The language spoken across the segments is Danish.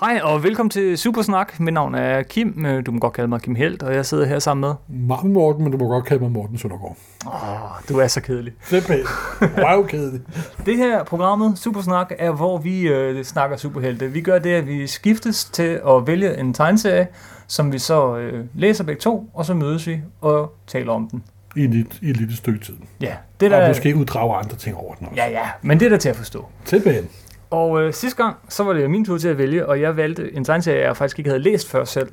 Hej og velkommen til Supersnak. Mit navn er Kim. Øh, Du må godt kalde mig Kim Helt, og jeg sidder her sammen med... Martin Morten, men du må godt kalde mig Morten Søndergaard. Åh, du er så kedelig. Simpelthen. Wow, kedelig. Det her programmet, Supersnak, er hvor vi øh, snakker superhelte. Vi gør det, at vi skiftes til at vælge en tegneserie, som vi så øh, læser begge to, og så mødes vi og taler om den. I et, i et lille stykke tid. Ja, det Og der, måske uddrage andre ting over den også. ja, ja, men det er der til at forstå. Simpelthen. Og øh, sidste gang, så var det min tur til at vælge, og jeg valgte en tegneserie, jeg faktisk ikke havde læst før selv.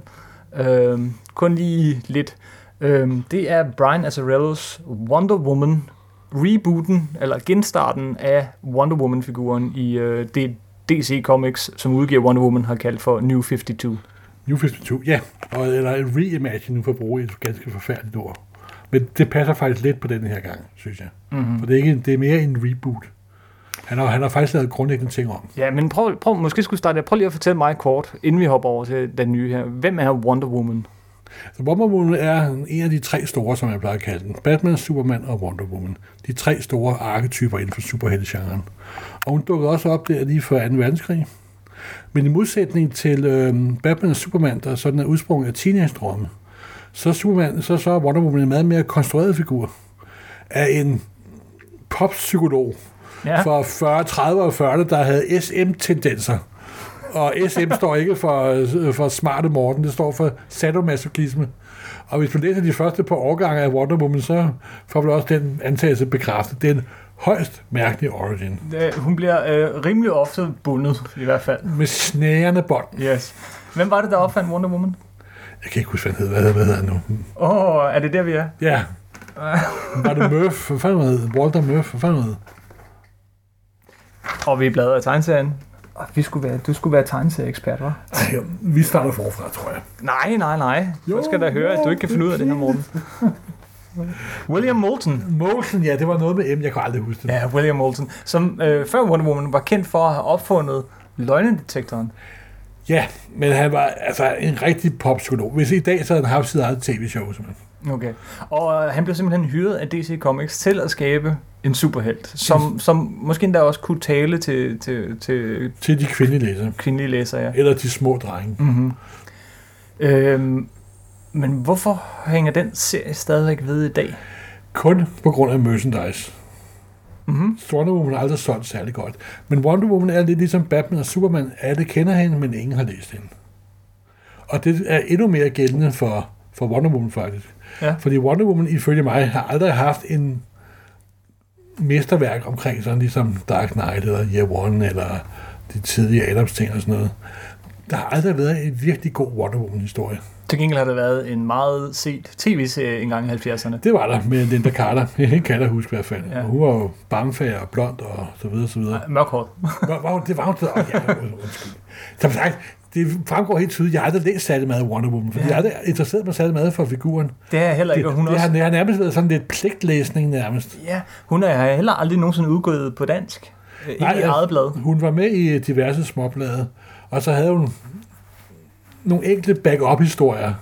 Øhm, kun lige lidt. Øhm, det er Brian Azzarellos Wonder Woman rebooten, eller genstarten af Wonder Woman-figuren i øh, det DC Comics, som udgiver Wonder Woman, har kaldt for New 52. New 52, ja. Og, eller en reimagine, nu for at bruge et ganske forfærdeligt ord. Men det passer faktisk lidt på den her gang, synes jeg. Mm-hmm. For det er, ikke, det er mere en reboot. Han har, han har faktisk lavet grundlæggende ting om. Ja, men prøv, prøv, måske skulle starte, prøv lige at fortælle mig kort, inden vi hopper over til den nye her. Hvem er Wonder Woman? Så Wonder Woman er en af de tre store, som jeg plejer at kalde den. Batman, Superman og Wonder Woman. De tre store arketyper inden for superheltegenren. Og hun dukkede også op der lige før 2. verdenskrig. Men i modsætning til øh, Batman og Superman, der sådan er udsprunget af teenage-drømme, så, er Superman, så, så er Wonder Woman en meget mere konstrueret figur af en poppsykolog Ja, for 40, 30 og 40, der havde SM-tendenser. Og SM står ikke for, for smarte Morten, det står for sadomasochisme. Og hvis du læser de første par årgange af Wonder Woman, så får du også den antagelse bekræftet. Det er en højst mærkelig origin. øh, hun bliver øh, rimelig ofte bundet, i hvert fald. Med snærende bånd. Yes. Hvem var det, der opfandt Wonder Woman? Jeg kan ikke huske, hvad han hedder. Hvad, hvad hedder han nu? Åh, oh, er det der, vi er? Ja. Var det Murph? Hvad fanden hed Walter Murph? Hvad fanden hed Og vi bladrer i tegneserien. Og vi skulle være, du skulle være tegneserieekspert, hva'? Ej, Vi starter forfra, tror jeg. Nej, nej, nej. Jeg skal da høre, at du ikke kan finde ud af det her, Morten. William Moulton. Moulton, ja, det var noget med M. Jeg kan aldrig huske det. Ja, William Moulton. Som øh, før Wonder Woman var kendt for at have opfundet løgnedetektoren. Ja, men han var altså en rigtig poppsykolog. Hvis i dag, så havde han haft sit eget tv-show, simpelthen. Okay. Og øh, han blev simpelthen hyret af DC Comics til at skabe en superhelt, som, som måske endda også kunne tale til, til, til Til de kvindelige læsere. kvindelige læsere. Ja. Eller de små drenge. Mm-hmm. Øhm, men hvorfor hænger den serie stadigvæk ved i dag? Kun på grund af merchandise. Mm-hmm. Wonder Woman har aldrig solgt særlig godt. Men Wonder Woman er lidt ligesom Batman og Superman. Alle kender hende, men ingen har læst hende. Og det er endnu mere gældende for, for Wonder Woman faktisk. Ja. Fordi Wonder Woman ifølge mig har aldrig haft en mesterværk omkring sådan ligesom Dark Knight eller Year One eller de tidlige Adams ting og sådan noget. Der har aldrig været en virkelig god Wonder Woman historie. Til gengæld har det været en meget set tv-serie engang i 70'erne. Det var der med Linda Carter. Hende kan jeg huske i hvert fald. Ja. Hun var jo bamfag og blond og så videre, så videre. Mørkhåret. Hun- det var hun ja, undskyld. Som sagt, det fremgår helt tydeligt. Jeg har aldrig læst særlig meget Wonder Woman, fordi Ja. jeg har aldrig interesseret mig særlig meget for figuren. Det er heller Det, ikke, og hun det, også... har, det har nærmest været sådan lidt pligtlæsning nærmest. Ja, hun er heller aldrig nogensinde udgået på dansk. Øh, Nej, i altså- eget blad. Hun var med i diverse småblade, og så havde hun nogle enkelte backup-historier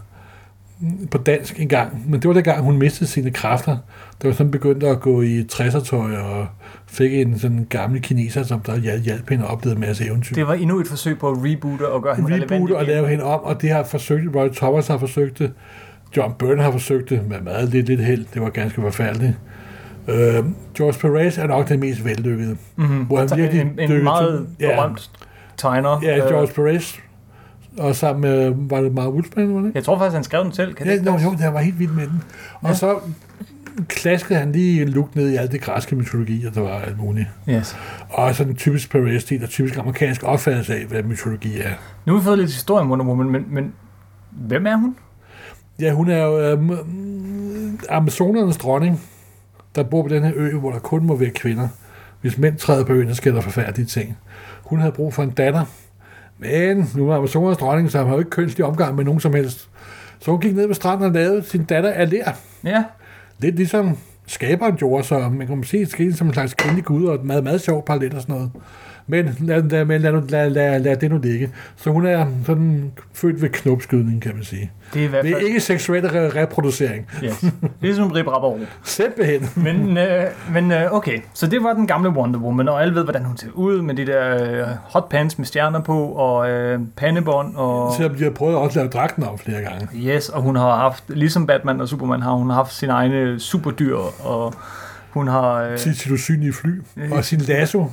på dansk en gang. Men det var dengang, hun mistede sine kræfter. Det var sådan begyndte at gå i 60'er-tøj og fik en sådan gammel kineser, som der hjal- hjalp hende og oplevede en masse eventyr. Det var endnu et forsøg på at reboote og gøre hende relevant reboote og lave hende om, og det har forsøgt, Roy Thomas har forsøgt det, John Byrne har forsøgt det, med meget lidt, lidt held, det var ganske forfærdeligt. Uh, George Perez er nok den mest vellykkede, Mm-hmm. hvor han virkelig en, en meget til- ja. berømt tegner. Ja, Øh, George Perez, og sammen med, var det Mark Woodsman, var det? Jeg tror faktisk, han skrev den selv. Kan Ja, det passe? jo, det var helt vildt med den. Og Ja. så klaskede han lige look ned i alt det græske mytologi, og der var alt muligt. Yes. Og sådan en typisk Perez-stil, og typisk amerikansk opfattelse af, hvad mytologi er. Nu har vi fået lidt historie om Wonder Woman, men, men hvem er hun? Ja, hun er jo øh, Amazonernes dronning, der bor på den her ø, hvor der kun må være kvinder. Hvis mænd træder på øen, så sker der forfærdelige ting. Hun havde brug for en datter, men nu var Amazonernes dronning, så hun har jo ikke kønslig omgang med nogen som helst. Så hun gik ned ved stranden og lavede sin datter af ler. Ja, Lidt ligesom skaberen gjorde, så man kan sige, skete som en slags kvindelig gud, og et meget, meget sjov parallel og sådan noget. Men lad, lad, lad, lad, lad, lad, lad det nu ligge. Så hun er sådan født ved knopskydning, kan man sige. Det er i hvert Det fald... er ikke seksuel re- reproducering. Yes. Det er ligesom Rip Rap og Ro. Simpelthen. Men, øh, men øh, okay, så det var den gamle Wonder Woman, og alle ved, hvordan hun ser ud, med de der øh, hot pants med stjerner på, og øh, pandebånd, og... Selvom de har prøvet også at lave dragten om flere gange. Yes, og hun har haft, ligesom Batman og Superman, har hun haft sine egne superdyr, og hun har... Øh, Sit, sit usynlige fly og sin lasso.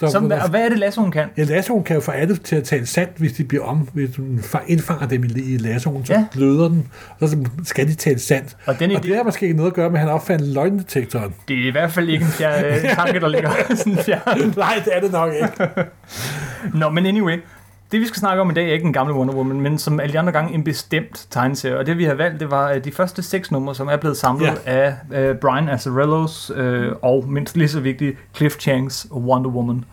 Så, som, og hvad er det, Lasse, hun kan? Ja, lassoen kan jo få alle til at tale sandt, hvis de bliver om, hvis du fa- indfanger dem i, lassoen, så Ja. bløder den, og så skal de tale sandt. Og den Og idé, det har måske noget at gøre med, at han opfandt løgndetektoren. det er i hvert fald ikke en fjer, tanke, der ligger sådan fjern. Nej, det er det nok ikke. Nå, men anyway. Det vi skal snakke om i dag er ikke den gamle Wonder Woman, men som alle de andre gange en bestemt tegneserie. Og det vi har valgt, det var de første seks numre, som er blevet samlet Ja. af øh, Brian Azzarellos øh, og mindst lige så vigtigt Cliff Changs Wonder Woman.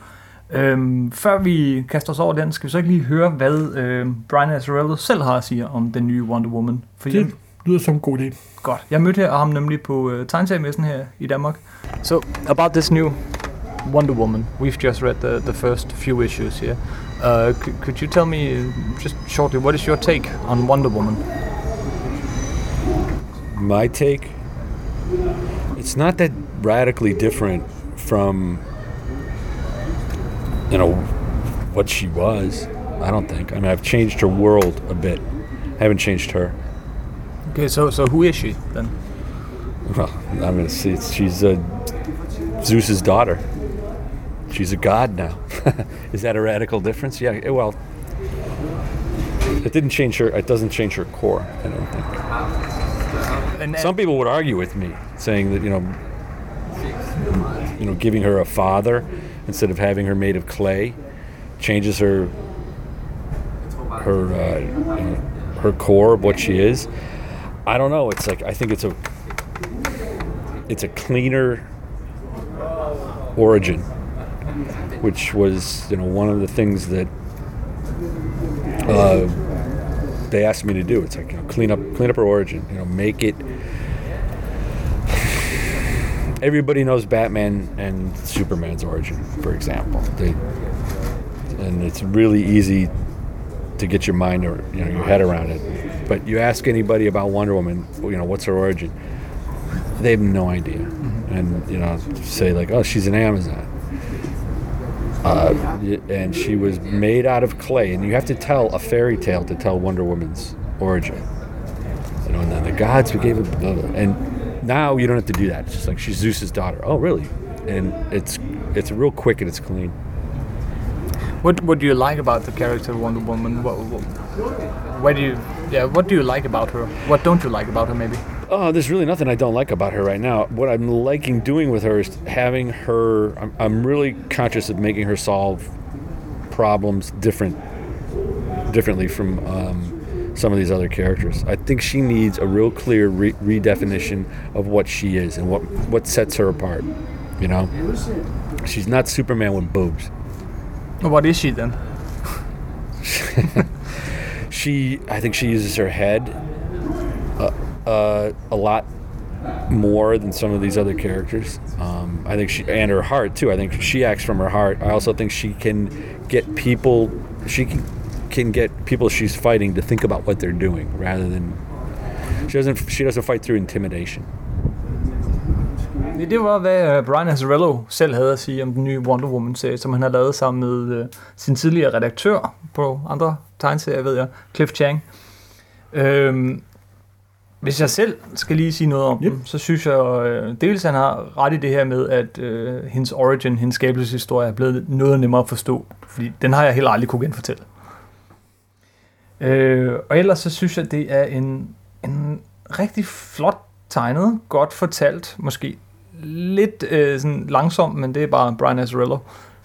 Øhm, før vi kaster os over den, skal vi så ikke lige høre, hvad øh, Brian Azzarello selv har at sige om den nye Wonder Woman. For jeg, Det lyder som en god idé. godt. Jeg mødte ham nemlig på øh, tegneseriemessen her i Danmark. So, about this new Wonder Woman, we've just read the, the first few issues here. Uh, c- could you tell me uh, just shortly what is your take on Wonder Woman? my take? It's not that radically different from you know what she was i don't think. I mean i've changed her world a bit. I haven't changed her. Okay, so so who is she then? well i'm gonna see she's uh, zeus's daughter. She's a god now is that a radical difference yeah eh, well it didn't change her it doesn't change her core i don't think And, Some people would argue with me, saying that you know, you know, giving her a father instead of having her made of clay changes her her uh, you know, her core of what she is. I don't know. It's like I think it's a it's a cleaner origin, which was you know one of the things that. Uh, they asked me to do. It's like you know, clean up, clean up her origin. You know, make it. Everybody knows Batman and Superman's origin, for example. They, and it's really easy to get your mind or you know your head around it. But you ask anybody about Wonder Woman, you know, what's her origin? They have no idea, and you know, say like, oh, she's an Amazon. Uh, and she was made out of clay, and you have to tell a fairy tale to tell Wonder Woman's origin. You know, and then the gods gave it, and now you don't have to do that. It's just like she's Zeus's daughter. Oh, really? And it's it's real quick and it's clean. What what do you like about the character Wonder Woman? What, what, where do you yeah? What do you like about her? What don't you like about her? Maybe. Oh, there's really nothing I don't like about her right now. What I'm liking doing with her is having her. I'm, I'm really conscious of making her solve problems different, differently from um, some of these other characters. I think she needs a real clear re- redefinition of what she is and what what sets her apart. You know, she's not Superman with boobs. What is she then? she i think she uses her head uh, uh, a lot more than some of these other characters. Um, i think she and her heart too. I think she acts from her heart. I also think she can get people she can, can get people she's fighting to think about what they're doing rather than she doesn't she doesn't fight through intimidation. Det var, hvad øh, Brian Azzarello selv havde at sige om den nye Wonder Woman-serie, som han har lavet sammen med øh, sin tidligere redaktør på andre tegneserier, ved jeg, Cliff Chang. Øhm, hvis jeg selv skal lige sige noget om Yep. dem, så synes jeg, øh, dels han har ret i det her med, at øh, hendes origin, hendes skabelseshistorie er blevet noget nemmere at forstå, fordi den har jeg heller aldrig kunne genfortælle. Øh, og ellers så synes jeg, det er en, en rigtig flot tegnet, godt fortalt, måske lidt øh, sådan langsomt, men det er bare Brian Azzarello.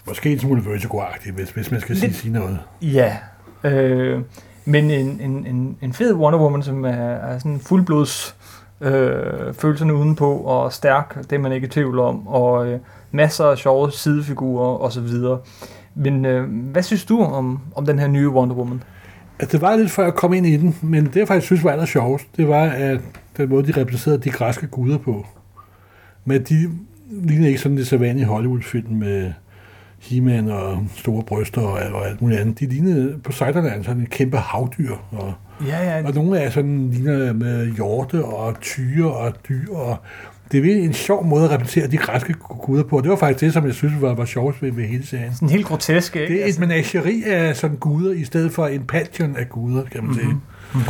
Måske en smule vertigo-agtig, hvis, hvis man skal sige, Lidt. sige noget. Ja, øh, men en, en, en, en fed Wonder Woman, som er, er sådan fuldblods øh, følelserne udenpå, og stærk, det er man ikke i tvivl om, og øh, masser af sjove sidefigurer og så videre. Men øh, hvad synes du om, om den her nye Wonder Woman? Altså, det var lidt før jeg kom ind i den, men det jeg faktisk synes var aller sjovest, det var, at den måde, de repræsenterede de græske guder på. Men de ligner ikke sådan det sædvanlige Hollywood-film med He-Man og store bryster og, og alt muligt andet. De lignede på Sejderland sådan en kæmpe havdyr. Og, Ja, ja. og nogle af sådan ligner med hjorte og tyre og dyr. Og det er en sjov måde at repræsentere de græske guder på. Det var faktisk det, som jeg synes var, var sjovt ved, ved hele serien. Sådan helt grotesk, ikke? Det er et menageri af sådan guder, i stedet for en pantheon af guder, kan man sige. Mm-hmm.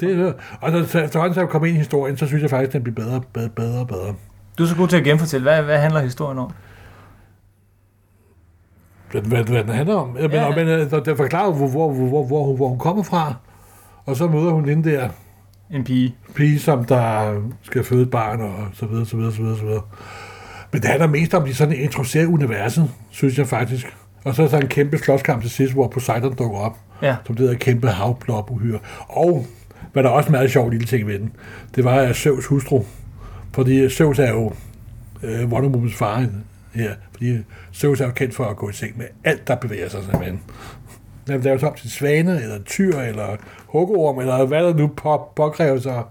Det er, og så, så, så, så jeg kom ind i historien, så synes jeg faktisk, den bliver bedre, bedre, bedre og bedre. Du er så god til at genfortælle. Hvad, hvad handler historien om? Hvad, hvad, hvad den handler om. Men, Ja. men øh, der forklarer, hvor, hvor, hvor, hvor, hvor, hvor hun kommer fra. Og så møder hun den der En pige. pige, som der skal føde et barn, og så videre, så videre, så videre, så videre. Men det handler mest om, at de sådan introducerer universet, synes jeg faktisk. Og så er der en kæmpe slåskamp til sidst, hvor Poseidon dukker op, Ja. som det hedder kæmpe havplop uhyre. Og hvad der er også en meget sjov lille ting ved den, det var Zeus hustru. Fordi Zeus er jo øh, Wonder Womans far her. Fordi Zeus er jo kendt for at gå i seng med alt, der bevæger sig simpelthen. Når det laves op til svane, eller tyr, eller hugorm, eller hvad der nu på, påkræver sig,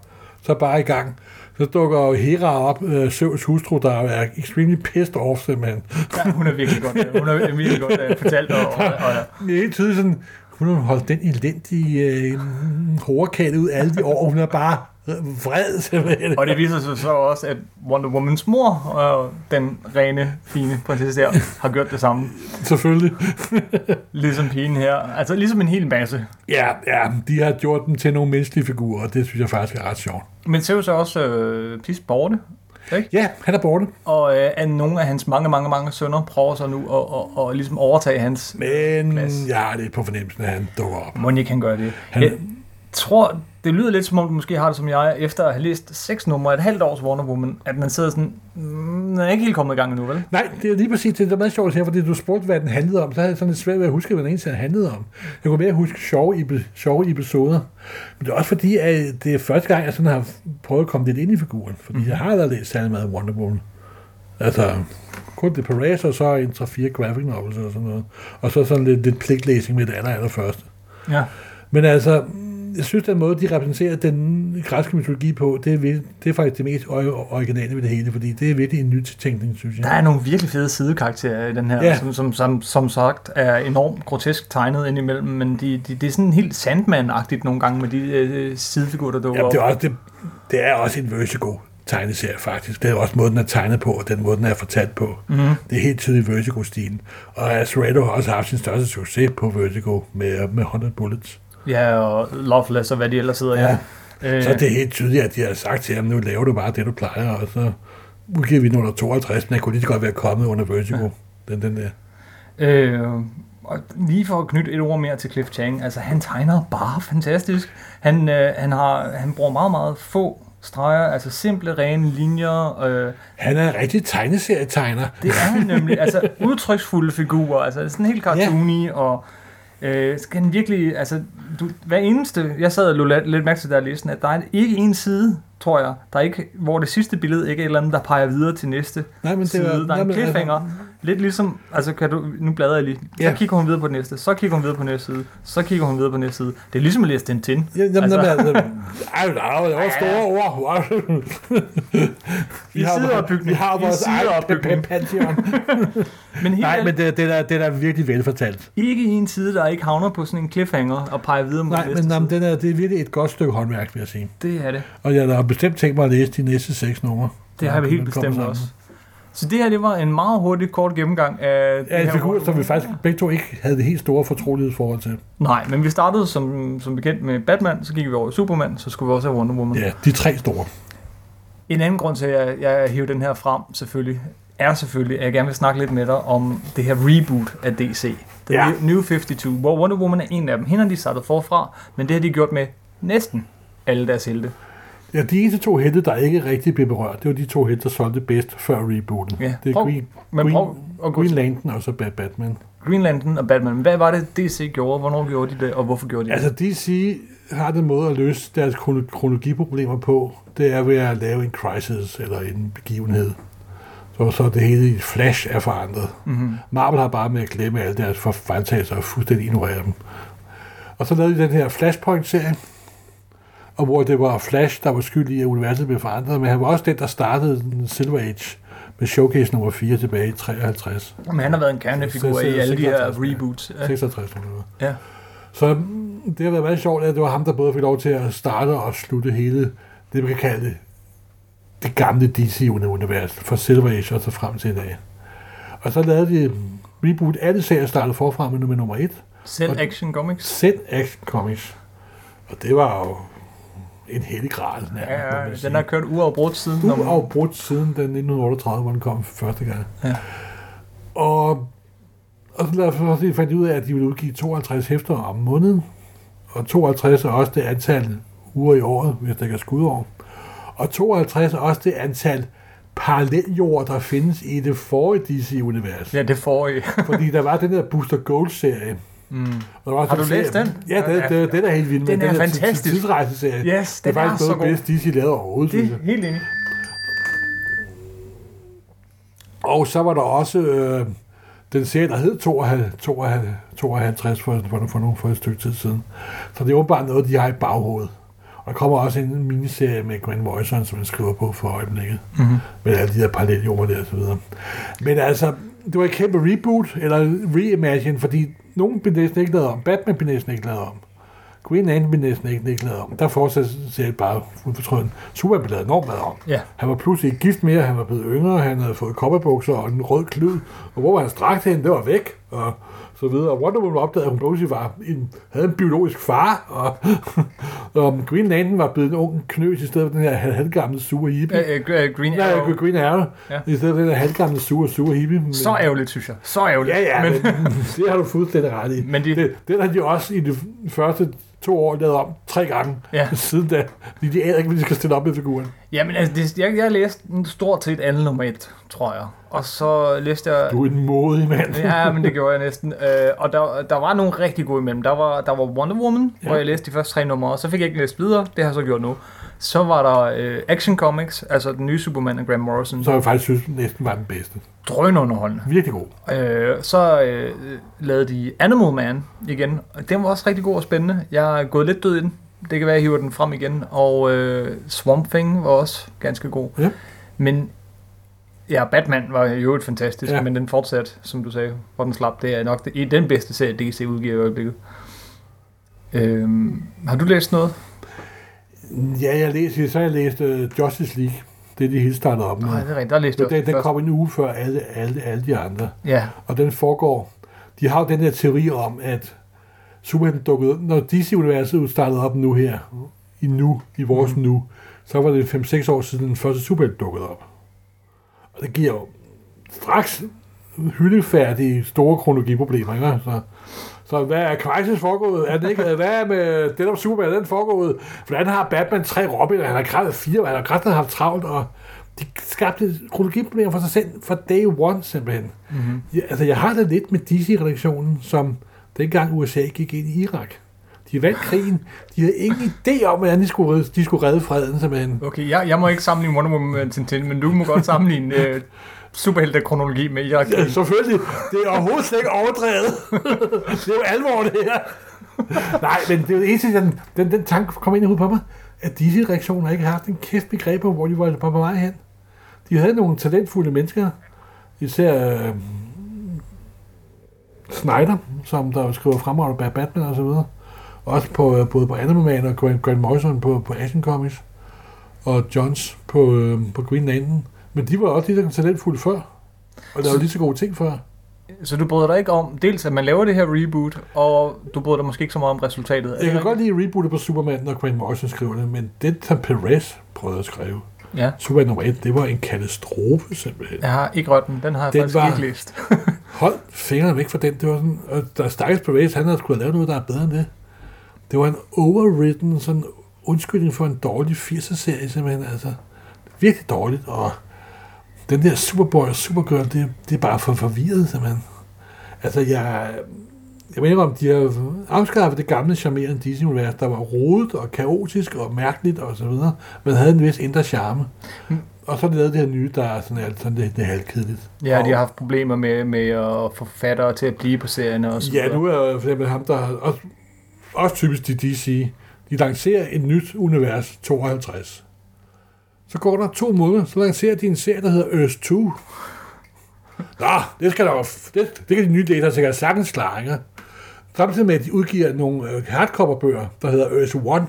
så bare i gang. Så dukker jo Hera op, øh, Zeus hustru, der er extremely pissed off simpelthen. ja. hun er virkelig godt, øh, hun er virkelig godt uh, fortalt. Og, og, og, helt tydeligt sådan, hun har holdt den elendige øh, ud alle de år. Hun er bare vred simpelthen. og det viser sig så også, at Wonder Womans mor, og den rene, fine prinsesse der, har gjort det samme. Selvfølgelig. Ligesom pigen her. Altså ligesom en hel masse. Ja, ja, de har gjort dem til nogle menneskelige figurer, og det synes jeg faktisk er ret sjovt. Men Zeus er også øh, pis borte. Ja, han er borte. Og øh, at nogle af hans mange, mange, mange sønner prøver så nu at, at, at ligesom overtage hans... Men Plads. jeg har lidt på fornemmelsen, at han dukker op. Monik kan gøre det. Han- tror, det lyder lidt som om, du måske har det som jeg, efter at have læst seks numre, et halvt års Wonder Woman, at man sidder sådan, mm, den er ikke helt kommet i gang endnu, vel? Nej, det er lige præcis det, der er meget sjovt her, fordi du spurgte, hvad den handlede om. Så havde jeg sådan lidt svært ved at huske, hvad den egentlig handlede om. Jeg kunne mere huske sjove, sjove episoder. Men det er også fordi, at det er første gang, jeg sådan har prøvet at komme lidt ind i figuren. Fordi mm-hmm. jeg har allerede læst særlig meget Wonder Woman. Altså, kun det Perez, og så en 3-4 graphic novels og sådan noget. Og så sådan lidt, lidt pligtlæsning med det aller, aller første. Ja. Men altså, jeg synes, den måde, de repræsenterer den græske mytologi på, det er, det er faktisk det mest or- originale ved det hele, fordi det er virkelig en nytænkning, synes jeg. Der er nogle virkelig fede sidekarakterer i den her, Ja. som, som, som, som sagt er enormt grotesk tegnet indimellem, men de, de, det er sådan helt Sandman-agtigt nogle gange med de øh, sidefigurer, der dukker Ja, det, er også, det, det er også en Vertigo tegneserie faktisk. Det er også måden, den er tegnet på, og den måde, den er fortalt på. Mm-hmm. Det er helt tydeligt Vertigo-stilen. Og Azzarello har også haft sin største succes på Vertigo med, med 100 Bullets. Ja, og Loveless og hvad de ellers hedder. Ja. Ja. Øh, Så det er helt tydeligt, at de har sagt til ham, nu laver du bare det, du plejer, og så udgiver vi nummer 52, men jeg kunne lige så godt være kommet under Vertigo. Den, den der. Øh, og lige for at knytte et ord mere til Cliff Chang, altså han tegner bare fantastisk. Han, øh, han, har, han bruger meget, meget få streger, altså simple, rene linjer. Øh, Han er en rigtig tegneserietegner. det er han nemlig, altså udtryksfulde figurer, altså sådan helt cartoony, og øh, skal den virkelig, altså du, hver eneste, jeg sad og lå lidt, mærke til der listen, at der er ikke en side, tror jeg, der er ikke, hvor det sidste billede ikke er et eller andet, der peger videre til næste Nej, men det side. var- der er nej, en men altså- cliffhanger. Lidt ligesom, altså kan du, nu bladrer jeg lige. Så Ja. kigger hun videre på den næste, så kigger hun videre på næste side, så kigger hun videre på næste side. Det er ligesom at læse Tintin. Ja, jamen, Altså- altså, altså, ej, nej, det var store ord. I sideopbygning. Vi har I vores egen pantheon. Men helt Nej, men det, det, er, det er virkelig velfortalt. ikke en side, der ikke havner på sådan en cliffhanger og peger videre mod Nej, næste men jamen, side. den er, det er virkelig et godt stykke håndværk, vil jeg sige. Det er det. Og jeg har bestemt tænkt mig at læse de næste seks numre. Det har vi helt bestemt sammen. også. Så det her, det var en meget hurtig, kort gennemgang af... Ja, en figur, som vi faktisk begge to ikke havde det helt store fortrolighedsforhold til. Nej, men vi startede som, som bekendt med Batman, så gik vi over i Superman, så skulle vi også have Wonder Woman. Ja, de tre store. En anden grund til, at jeg, jeg hiver den her frem, selvfølgelig, er selvfølgelig, at jeg gerne vil snakke lidt med dig om det her reboot af DC. The Ja. New 52, hvor Wonder Woman er en af dem. Hende har de startet forfra, men det har de gjort med næsten alle deres helte. Ja, de eneste to helte, der ikke rigtig blev berørt, det var de to helte, der solgte bedst før rebooten. Ja, Det er prøv- Green, Men Green, prøv gå Green Lantern og så Bat- Batman. Green Lantern og Batman. Hvad var det, DC gjorde? Hvornår gjorde de det, og hvorfor gjorde de det? Altså DC har den måde at løse deres krono- kronologiproblemer på, det er ved at lave en crisis eller en begivenhed. Så, så det hele i flash er forandret. Mm-hmm. Marvel har bare med at glemme alle deres for- fejltagelser og fuldstændig ignorere dem. Og så lavede de den her Flashpoint-serie, og hvor det var Flash, der var skyld i, at universet blev forandret, men han var også den, der startede den Silver Age med Showcase nummer 4 tilbage i 53. Men han har været en kernefigur i alle de her 56, ja. reboots. Ja. 66 tror jeg, det var. Ja. Så mm, det har været meget sjovt, at det var ham, der både fik lov til at starte og slutte hele det, man kan kalde det, det gamle DC-univers, fra Silver Age og så frem til i dag. Og så lavede de mm, reboot. Alle serier startede forfra med nummer, nummer et. Selv Og- Action Comics. Selv Action Comics. Og det var jo en nærmest, må Ja, ja, den har kørt uafbrudt siden. uafbrudt siden den 1938, hvor den kom første gang. Ja. Og, og så så fandt de ud af, at de ville udgive 52 hæfter om måneden. Og 52 er også det antal uger i året, hvis der kan skudår. Og 52 er også det antal paralleljord, der findes i det forrige DC-univers. Ja, det I. Fordi der var den der Booster Gold-serie. Mm. Har du læst den? Ja, den, den, den er helt vild. Den men er der fantastisk. Tidsrejseserie. Yes, det den er er faktisk så noget god. bedst, DC lavede overhovedet, Det er helt enig. Og så var der også øh, den serie, der hed 52, 52, 52 for, for, for, for et stykke tid siden. Så det er åbenbart noget, de har i baghovedet. Og der kommer også en miniserie med Grant Morrison, som han skriver på for øjeblikket. Mm-hmm. Med alle de der paralleljord der og så videre. Men altså, det var et kæmpe reboot, eller reimagine, fordi nogen blev næsten ikke lavet om. Batman blev næsten ikke lavet om. Green Lantern blev næsten ikke, ikke lavet om. Der fortsætter serien bare ufortrøden. Superman blev lavet enormt meget om. Ja. Han var pludselig ikke gift mere, han var blevet yngre, han havde fået kopperbukser og en rød klud. Og hvor var hans dragt hen? Det var væk. Og så videre. Wonder Woman opdagede, at hun pludselig var en, havde en biologisk far. Og, og Green Lantern var blevet en ung knøs i stedet for den her halvgamle sure hippie. Øh, øh, Green Nej, Arrow. Green Arrow. Ja. I stedet for den her halvgamle sure, sure hippie. Men, Så ærgerligt, synes jeg. Så ærgerligt. Ja, ja, men, men, men det har du fuldstændig ret i. Men de- det, den har de også i de første to år lavet om tre gange Ja. siden da. Fordi de aner ikke, hvad de skal stille op med figuren. Jamen, altså, det, jeg, jeg læste stort set alle nummer et, tror jeg. Og så læste jeg... Du er en modig mand. Ja, men det gjorde jeg næsten. Øh, og der, der var nogle rigtig gode imellem. Der var, der var Wonder Woman, ja. Ja. hvor jeg læste de første tre numre, og så fik jeg ikke læst videre. Det har jeg så gjort nu. Så var der øh, Action Comics, altså den nye Superman af Grant Morrison. Så jeg faktisk synes, den næsten var den bedste. Drønunderholdende. Virkelig god. Øh, så øh, lavede de Animal Man igen, og den var også rigtig god og spændende. Jeg er gået lidt død i den. Det kan være, at jeg hiver den frem igen. Og øh, Swamp Thing var også ganske god. Ja. Men ja, Batman var jo et fantastisk, ja. Men den fortsat, som du sagde, hvor den slap. Det er nok det, den bedste serie, DC udgiver i øjeblikket. Øhm, har du læst noget? Ja, jeg læste, så jeg læst uh, Justice League. Det er de hele startet op med. Nej, det er rigtigt. Der læste jeg den, den kom en uge før alle, alle, alle de andre. Ja, Og den foregår... De har jo den der teori om, at Superman dukkede... Når DC-universet startede op nu her, i nu, i vores mm. nu, så var det 5-6 år siden den første Superman dukkede op. Og det giver jo straks hyldefærdige store kronologiproblemer, ikke? Så, så hvad er Crisis foregået? Er det ikke, hvad er med den om Superman, er den foregået? Hvordan har Batman tre Robin, og han har krævet fire, og han har kraftigt haft travlt, og de skabte kronologiproblemer for sig selv fra day one, simpelthen. mm-hmm. Ja, altså, jeg har det lidt med DC-redaktionen, som dengang USA gik ind i Irak. De vandt krigen. De havde ingen idé om, hvordan de skulle, redde- de skulle redde freden, simpelthen. Okay, jeg, jeg må ikke sammenligne Wonder Woman med Tintin, men du må godt sammenligne øh, superhelte-kronologi med Irak. Ja, selvfølgelig. Det er overhovedet slet ikke overdrevet. det er jo alvor, det her. Nej, men det er jo det eneste, den, den, den tanke kom ind i hovedet på mig, at DC-reaktionen har ikke haft en kæft begreb på, hvor de var på vej hen. De havde nogle talentfulde mennesker, især øh, Snyder, som der skriver fremragende bag Batman og så videre. Også på, øh, både på Animal Man og Grant, Grant Morrison på, på Action Comics, og Johns på, øh, på Green Lantern. Men de var også lige så talentfulde før, og der var lige så gode ting før. Så du bryder dig ikke om, dels at man laver det her reboot, og du bryder dig måske ikke så meget om resultatet. Jeg kan godt lide rebootet på Superman, når Grant Morrison skriver det, men det, som Perez prøvede at skrive, Ja, Superman nummer 1, det var en katastrofe simpelthen. jeg har ikke rørt den. Den har jeg Den faktisk var- ikke læst. Hold fingrene væk fra den. Det var sådan, og der stakkels Perez, han havde skulle have lavet noget, der er bedre end det. Det var en overwritten, sådan undskyldning for en dårlig 80'er-serie simpelthen, altså. Virkelig dårligt, og den der Superboy og Supergirl, det, det er bare for forvirret simpelthen. Altså, jeg, jeg mener om, de har afskaffet det gamle charmerende Disney-univers, der var rodet og kaotisk og mærkeligt og så videre, men havde en vis indre charme. Mm. Og så er det lavet det her nye, der er sådan, alt sådan lidt, lidt halvkedeligt. Ja, de har haft problemer med, med at få forfattere til at blive på serierne og så Ja, nu er for eksempel ham, der har også, også typisk de DC, de lancerer et nyt univers 52. Så går der to måneder, så lancerer de en serie, der hedder Earth 2. Nå, det, skal der, jo- det, det kan de nye læsere sikkert sagtens klare, ikke? Samtidig med, at de udgiver nogle øh, hardcover-bøger, der hedder Earth One,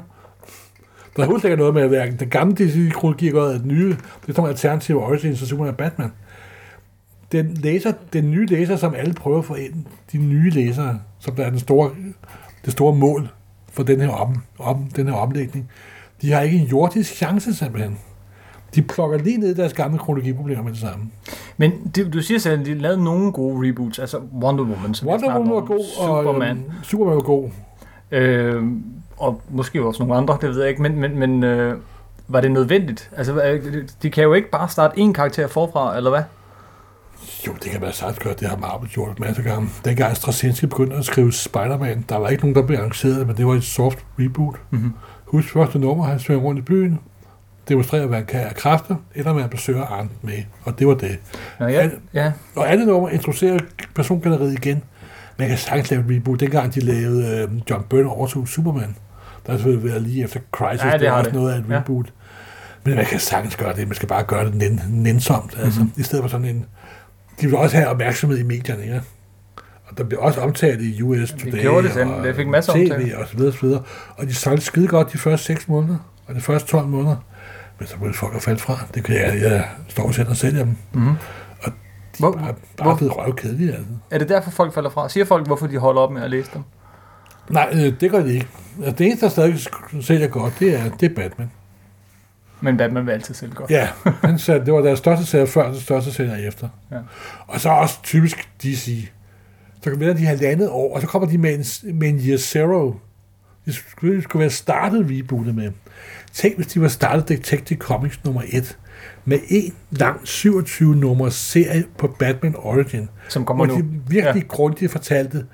Der er helt sikkert noget med, at hverken den gamle DC-kronologi går den nye. Det er sådan nogle alternative Origins og Superman og Batman. Den, læser, den nye læser, som alle prøver at få ind, de nye læsere, som der er den store, det store mål for den her, om, om, den her omlægning, de har ikke en jordisk chance simpelthen. De plukker lige ned i deres gamle kronologiproblemer med det samme. Men det, du siger selv, at de lavede nogle gode reboots, altså Wonder Woman, som Wonder Woman var god, Superman, og øhm, Superman var god. øh, og måske også nogle andre, det ved jeg ikke, men, men, men øh, var det nødvendigt? Altså, de kan jo ikke bare starte en karakter forfra, eller hvad? Jo, det kan være sagt godt, det har Marvel gjort en masse gange. Dengang Straczynski begyndte at skrive Spider-Man, der var ikke nogen, der blev arrangeret, men det var et soft reboot. Mhm. Husk første nummer, han svinger rundt i byen, demonstrerer, hvad han kan af kræfter, eller med at besøge Arndt med, og det var det. Nå, ja, Ja. ja. Og andet nummer introducerer persongalleriet igen. Man kan sagtens lave et reboot. Dengang de lavede øh, John Byrne overtog Superman, der har selvfølgelig været lige efter Crisis, Ja, det det er også det. noget af et Ja. reboot. Men man kan sagtens gøre det, man skal bare gøre det nænsomt, nænsomt altså, Mhm. i stedet for sådan en... De vil også have opmærksomhed i medierne, ja. Og der blev også omtalt i US Today, gjorde det selv. og Det fik masser af TV omtale. og så videre, og så videre. Og de solgte skide godt de første 6 måneder, og de første 12 måneder. Men så begyndte folk at falde fra. Det kan jeg, jeg står selv og sælger dem. Mm-hmm. Og Hvor, Bare, hvor, bare blevet røvkedelige, altså. er det derfor, folk falder fra? Siger folk, hvorfor de holder op med at læse dem? Nej, øh, det gør de ikke. Altså, det eneste, der stadig sælger godt, det er, det er Batman. Men Batman vil altid sælge godt. Ja, han sagde, det var deres største serie før, og det største serie efter. Ja. Og så også typisk DC. Så kan de halvandet år, og så kommer de med en, med en Year Zero. Det skulle, skulle være startet rebootet med. Tænk, hvis de var startet Detective Comics nummer 1 med en lang 27 nummer serie på Batman Origin, Som kommer hvor nu. de virkelig ja. grundigt fortalte,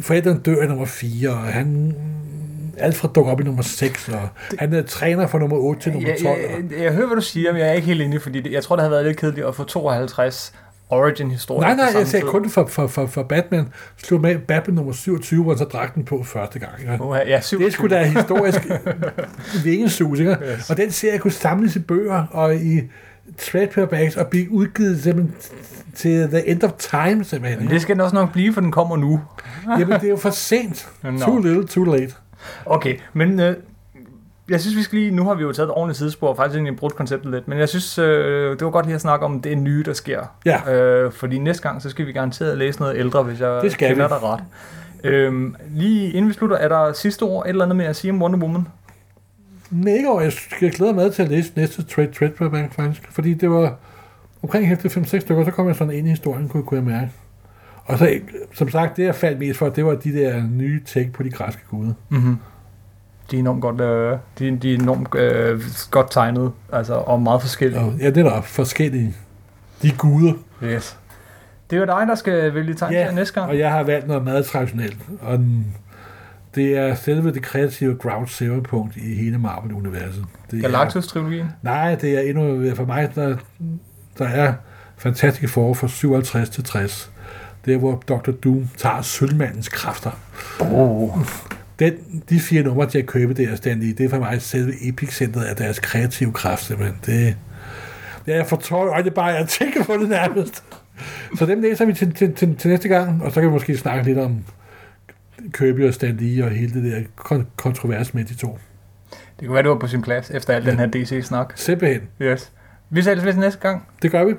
forældrene dør i nummer 4, og han Alfred dukker op i nummer 6, og han er træner fra nummer 8 til nummer Jeg, 12. jeg, og- jeg, jeg hører, hvad du siger, men jeg er ikke helt enig, fordi det, jeg tror, det havde været lidt kedeligt at få 52 origin-historier. Nej, nej, jeg sagde tid. kun for, for, for, for Batman. Slå med Batman nummer 27, hvor han så drak den på første gang. Ja. Uha, Ja, 27. Det sgu da historisk vingesus, ikke? Yes. Og den serie kunne samles i bøger og i trade paperbacks og blive udgivet simpelthen til the end of time, simpelthen. Men ikke? det skal den også nok blive, for den kommer nu. Jamen, det er jo for sent. Nå. Too little, too late. Okay, men øh, jeg synes, vi skal lige... Nu har vi jo taget et ordentligt sidespor, og faktisk egentlig brudt konceptet lidt, men jeg synes, øh, det var godt lige at snakke om det nye, der sker. Ja. Øh, fordi næste gang, så skal vi garanteret læse noget ældre, hvis jeg Det skal kender vi. dig ret. Øhm, lige inden vi slutter, er der sidste ord et eller andet med at sige om Wonder Woman? Ikke over, jeg skal glæde mig til at læse næste trade, trade paperback, faktisk. Fordi det var omkring hæfte 5-6 stykker, så kom jeg sådan ind i historien, kunne, kunne jeg mærke. Og så, som sagt, det jeg faldt mest for, det var de der nye take på de græske guder. Mm-hmm. De er enormt godt, øh, de, de er enormt øh, godt tegnet, altså, og meget forskellige. Og, ja, det er der forskellige. De guder. Yes. Det er jo dig, der skal vælge tegn Ja, til næste gang. Og jeg har valgt noget meget traditionelt. Og det er selve det kreative ground zero punkt i hele Marvel-universet. Det er- Galactus-trilogien. Nej, det er endnu for mig, der, der er fantastiske forår fra 57 til 60. Det er, hvor Dr. Doom tager sølvmandens kræfter. Oh. Den, de fire numre, de har købt der stand i, det er for mig selve epicentret af deres kreative kraft, simpelthen. Det, det er for tøj øjne bare, jeg tænker på det nærmest. Så dem læser vi til, til, til, til næste gang, og så kan vi måske snakke lidt om Kirby og Stan Lee og hele det der kon- kontrovers med de to. Det kunne være, det var på sin plads, efter al den her DC-snak. Simpelthen. Yes. Vi ses ved næste gang. Det gør vi.